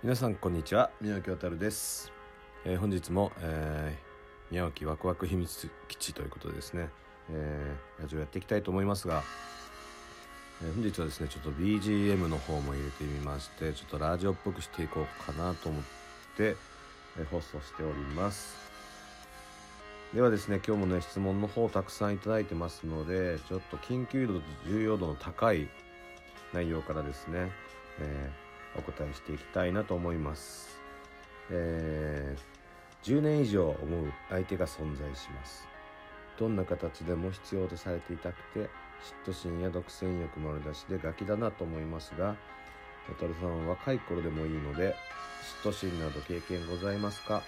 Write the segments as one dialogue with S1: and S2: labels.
S1: 皆さんこんにちは。宮脇渡です、えー、本日も、えー、宮脇ワクワク秘密基地ということでですね、えー、ラジオやっていきたいと思いますが、えー、本日はですねちょっと BGM の方も入れてみましてちょっとラジオっぽくしていこうかなと思って、えー、放送しております。ではですね今日もね質問の方たくさんいただいてますのでちょっと緊急度と重要度の高い内容からですね、えー、お答えしていきたいなと思います、えー、10年以上思う相手が存在します。どんな形でも必要とされていたくて嫉妬心や独占欲丸出しでガキだなと思いますが渡さんは若い頃でもいいので嫉妬心など経験ございますか？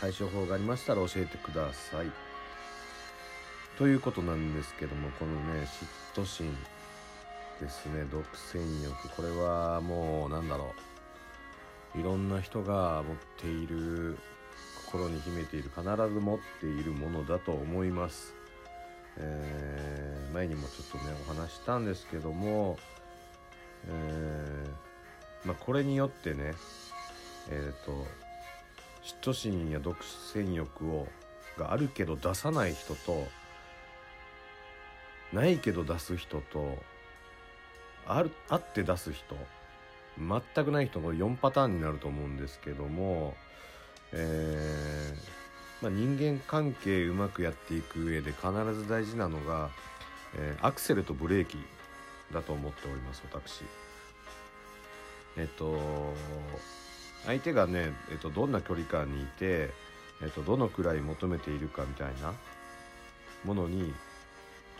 S1: 対処法がありましたら教えてください。ということなんですけどもこのね嫉妬心。ですね。独占欲。これはもうなんだろう。いろんな人が持っている心に秘めている必ず持っているものだと思います、えー、前にもちょっとねお話したんですけども、えー、まあ、これによってねえっ、ー、と嫉妬心や独占欲をがあるけど出さない人とないけど出す人とあるあって出す人全くない人の4パターンになると思うんですけども、えー、まあ、人間関係うまくやっていく上で必ず大事なのが、えー、アクセルとブレーキだと思っております私。えっと相手がね、えっと、どんな距離感にいて、えっと、どのくらい求めているかみたいなものに、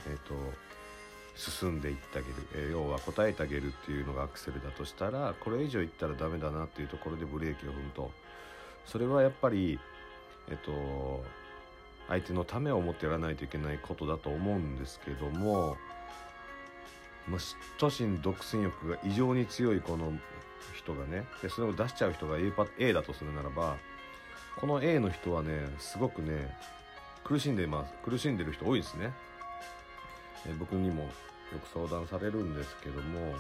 S1: えっと、進んでいってあげる、えー、要は答えてあげるっていうのがアクセルだとしたらこれ以上いったらダメだなっていうところでブレーキを踏むと。それはやっぱりえっと相手のためを思ってやらないといけないことだと思うんですけども、まあ、嫉妬心独占欲が異常に強いこの人がねでそれを出しちゃう人が A, パ A だとするならばこの A の人はねすごくね苦しんでいます。苦しんでる人多いですね。え僕にもよく相談されるんですけども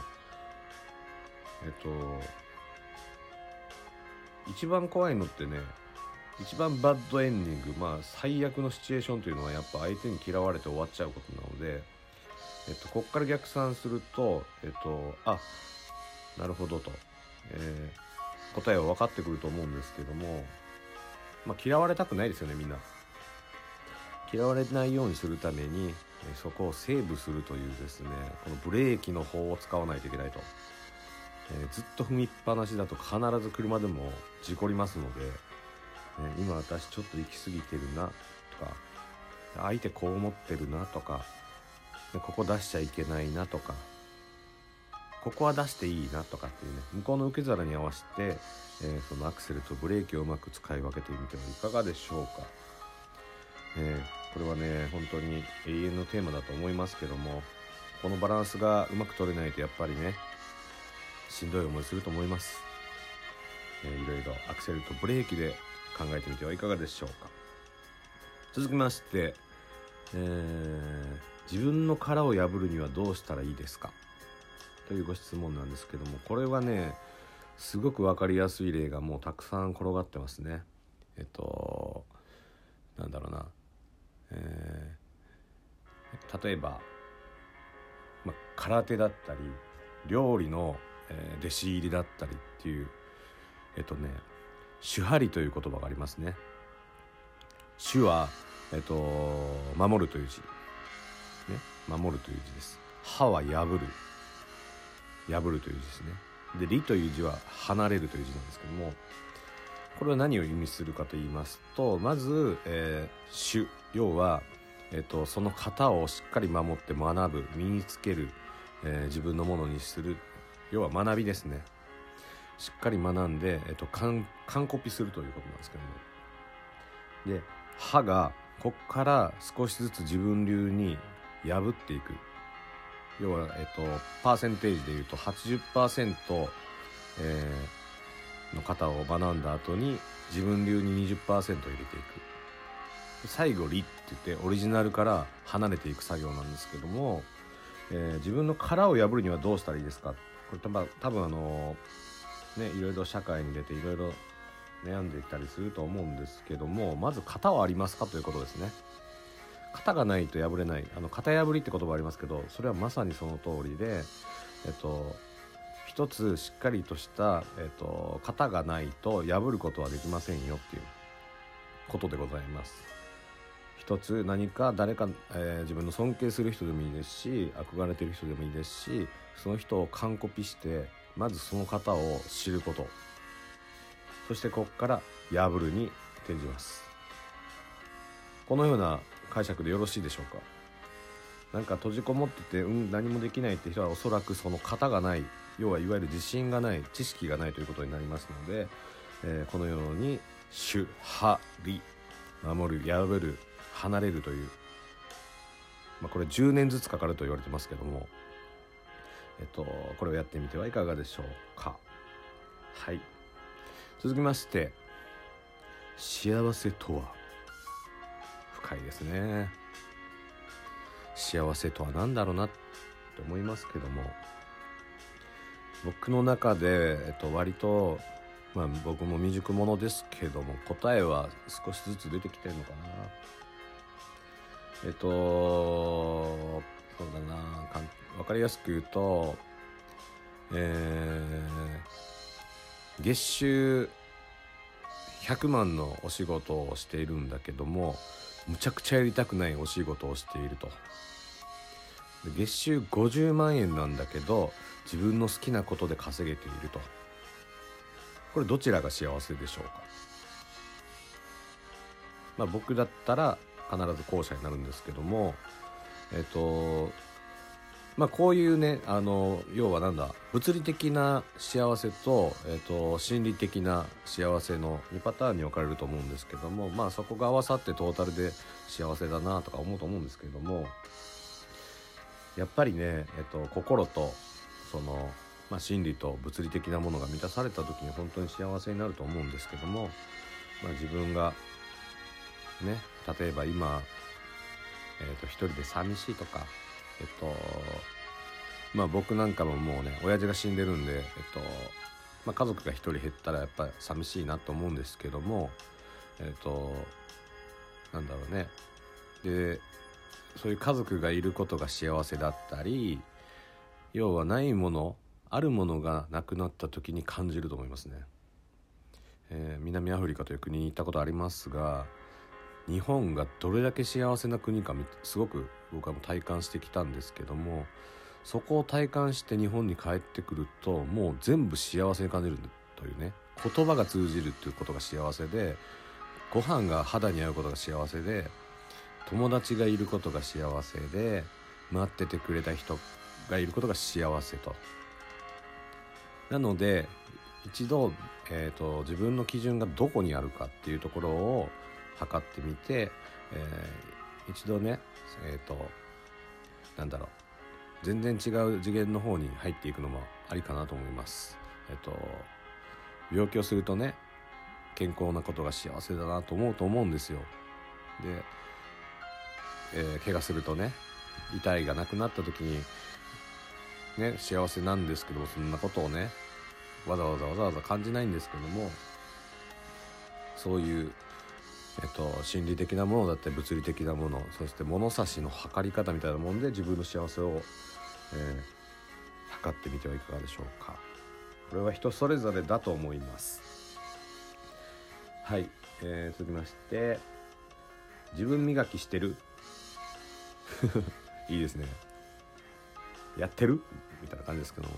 S1: えっと一番怖いのってね一番バッドエンディングまあ最悪のシチュエーションというのはやっぱ相手に嫌われて終わっちゃうことなので、えっと、こっから逆算するとえっとあなるほどと、えー、答えは分かってくると思うんですけども、まあ、嫌われたくないですよねみんな。嫌われないようにするためにそこをセーブするというですねこのブレーキの方を使わないといけないと、えー、ずっと踏みっぱなしだと必ず車でも事故りますので、えー、今私ちょっと行き過ぎてるなとか相手こう思ってるなとかここ出しちゃいけないなとかここは出していいなとかっていうね向こうの受け皿に合わせて、えー、そのアクセルとブレーキをうまく使い分けてみてはいかがでしょうか。えーこれはね本当に永遠のテーマだと思いますけどもこのバランスがうまく取れないとやっぱりねしんどい思いすると思います、えー、いろいろアクセルとブレーキで考えてみてはいかがでしょうか。続きまして、えー、自分の殻を破るにはどうしたらいいですか？というご質問なんですけどもこれはねすごく分かりやすい例がもうたくさん転がってますね。えっとなんだろうな。えー、例えば、ま空手だったり料理の、えー、弟子入りだったりっていうえっとね手張りという言葉がありますね。主はえっと守るという字。ね守るという字です。歯は破る。破るという字ですね。で理という字は離れるという字なんですけどもこれは何を意味するかと言いますとまず、えー、主要は、えーと、その型をしっかり守って学ぶ身につける、えー、自分のものにする。要は学びですね。しっかり学んで、えーと、完コピするということなんですけども。で歯がこっから少しずつ自分流に破っていく。要は、えっ、とパーセンテージでいうと80%、えー、の方を学んだ後に自分流に20%入れていく。最後「理」って言ってオリジナルから離れていく作業なんですけども、えー、自分の殻を破るにはどうしたらいいですか？これ多分多分あのねいろいろ社会に出ていろいろ悩んでいたりすると思うんですけどもまず型はありますかということですね。型がないと破れない。あの型破りって言葉ありますけどそれはまさにその通りでえっと一つしっかりとした、えっと、型がないと破ることはできませんよっていうことでございます。一つ何か誰か、えー、自分の尊敬する人でもいいですし憧れてる人でもいいですしその人を完コピしてまずその方を知ること。そしてここから破るに転じます。このような解釈でよろしいでしょうか？なんか閉じこもってて、うん、何もできないって人はおそらくその型がない要はいわゆる自信がない知識がないということになりますので、えー、このように「主張り」守る破る離れるという、まあ、これ10年ずつかかると言われてますけどもえっとこれをやってみてはいかがでしょうか。はい。続きまして幸せとは？深いですね。幸せとは何だろうなって思いますけども。僕の中で、えっと、割と、まあ、僕も未熟者ですけども答えは少しずつ出てきてるのかな。えっとそうだな。分かりやすく言うとえー、月収100万のお仕事をしているんだけどもむちゃくちゃやりたくないお仕事をしていると。月収50万円なんだけど自分の好きなことで稼げていると。これどちらが幸せでしょうか？まあ僕だったら必ず後者になるんですけどもえっとまあこういうねあの要はなんだ物理的な幸せと,、えっと心理的な幸せの2パターンに分かれると思うんですけどもまあそこが合わさってトータルで幸せだなとか思うと思うんですけどもやっぱりね、えっと、心とその、まあ、心理と物理的なものが満たされた時に本当に幸せになると思うんですけども、まあ、自分がね例えば今、えーと、一人で寂しいとかえっとまあ僕なんかももうね親父が死んでるんでえっと、まあ、家族が一人減ったらやっぱり寂しいなと思うんですけどもえっとなんだろうね。でそういう家族がいることが幸せだったり要はないものあるものがなくなった時に感じると思いますね、えー、南アフリカという国に行ったことありますが日本がどれだけ幸せな国かすごく僕はも体感してきたんですけどもそこを体感して日本に帰ってくるともう全部幸せに感じるというね言葉が通じるっていうことが幸せでご飯が肌に合うことが幸せで友達がいることが幸せで待っててくれた人がいることが幸せと。なので一度、えーと、自分の基準がどこにあるかっていうところを測ってみて、えー、一度ねえっ、ー、となんだろう全然違う次元の方に入っていくのもありかなと思います。えっ、ー、と病気をするとね健康なことが幸せだなと思うと思うんですよ。で、えー、怪我するとね痛いがなくなった時にね幸せなんですけどもそんなことをねわざわざわざわざ感じないんですけどもそういうえっと、心理的なものだったり物理的なものそして物差しの測り方みたいなもんで自分の幸せを、えー、測ってみてはいかがでしょうか。これは人それぞれだと思います。はい、えー、続きまして自分磨きしてる。いいですね。やってる？みたいな感じですけど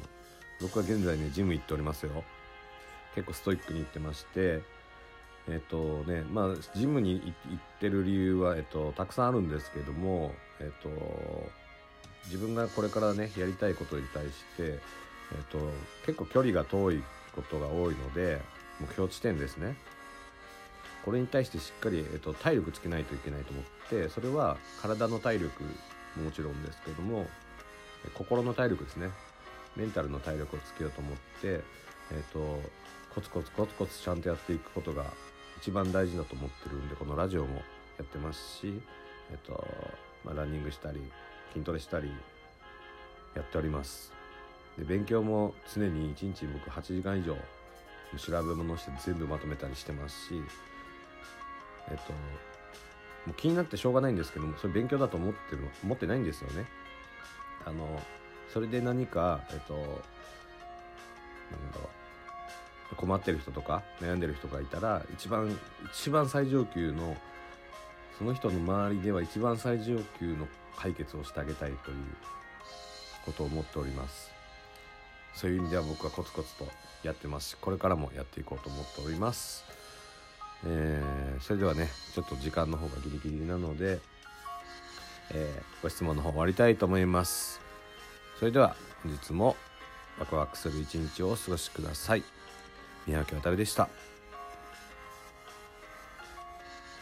S1: 僕は現在ねジム行っておりますよ。結構ストイックに行ってましてえっとねまあジムに行ってる理由は、えっと、たくさんあるんですけどもえっと自分がこれからねやりたいことに対して、えっと、結構距離が遠いことが多いので目標地点ですね。これに対してしっかり、えっと、体力つけないといけないと思ってそれは体の体力ももちろんですけども心の体力ですねメンタルの体力をつけようと思って、えっと、コツコツコツコツちゃんとやっていくことが一番大事だと思ってるんでこのラジオもやってますし、えっとまあ、ランニングしたり筋トレしたりやっておりますで勉強も常に1日僕8時間以上調べ物して全部まとめたりしてますしえっともう気になってしょうがないんですけどもそれ勉強だと思ってる思ってないんですよね。あのそれで何かえっとなんだろう。困ってる人とか悩んでる人がいたら一番一番最上級のその人の周りでは一番最上級の解決をしてあげたいということを思っております。そういう意味では僕はコツコツとやってます。しこれからもやっていこうと思っております。えー、それではねちょっと時間の方がギリギリなので、えー、ご質問の方終わりたいと思います。それでは本日もワクワクする一日をお過ごしください。宮脇渡でした。